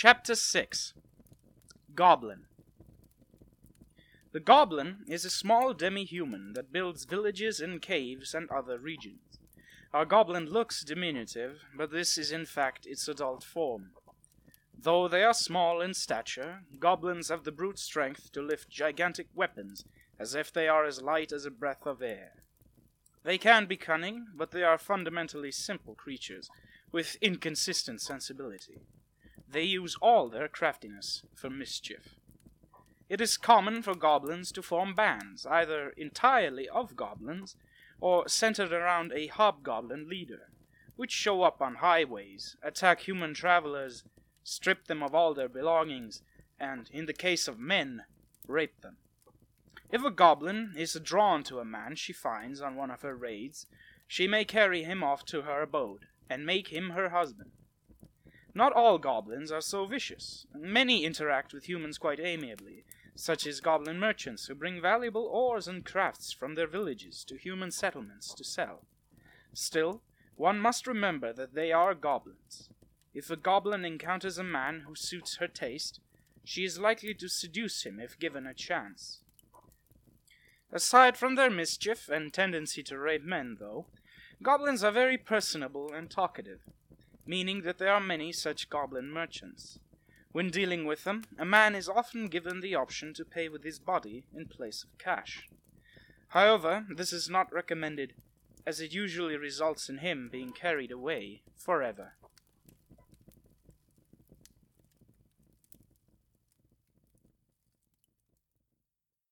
Chapter 6 Goblin The goblin is a small demi-human that builds villages in caves and other regions. Our goblin looks diminutive, but this is in fact its adult form. Though they are small in stature, goblins have the brute strength to lift gigantic weapons as if they are as light as a breath of air. They can be cunning, but they are fundamentally simple creatures with inconsistent sensibility. They use all their craftiness for mischief. It is common for goblins to form bands, either entirely of goblins or centered around a hobgoblin leader, which show up on highways, attack human travelers, strip them of all their belongings, and, in the case of men, rape them. If a goblin is drawn to a man she finds on one of her raids, she may carry him off to her abode, and make him her husband. Not all goblins are so vicious. Many interact with humans quite amiably, such as goblin merchants who bring valuable ores and crafts from their villages to human settlements to sell. Still, one must remember that they are goblins. If a goblin encounters a man who suits her taste, she is likely to seduce him if given a chance. Aside from their mischief and tendency to rape men, though, goblins are very personable and talkative, meaning that there are many such goblin merchants. When dealing with them, a man is often given the option to pay with his body in place of cash. However, this is not recommended, as it usually results in him being carried away forever.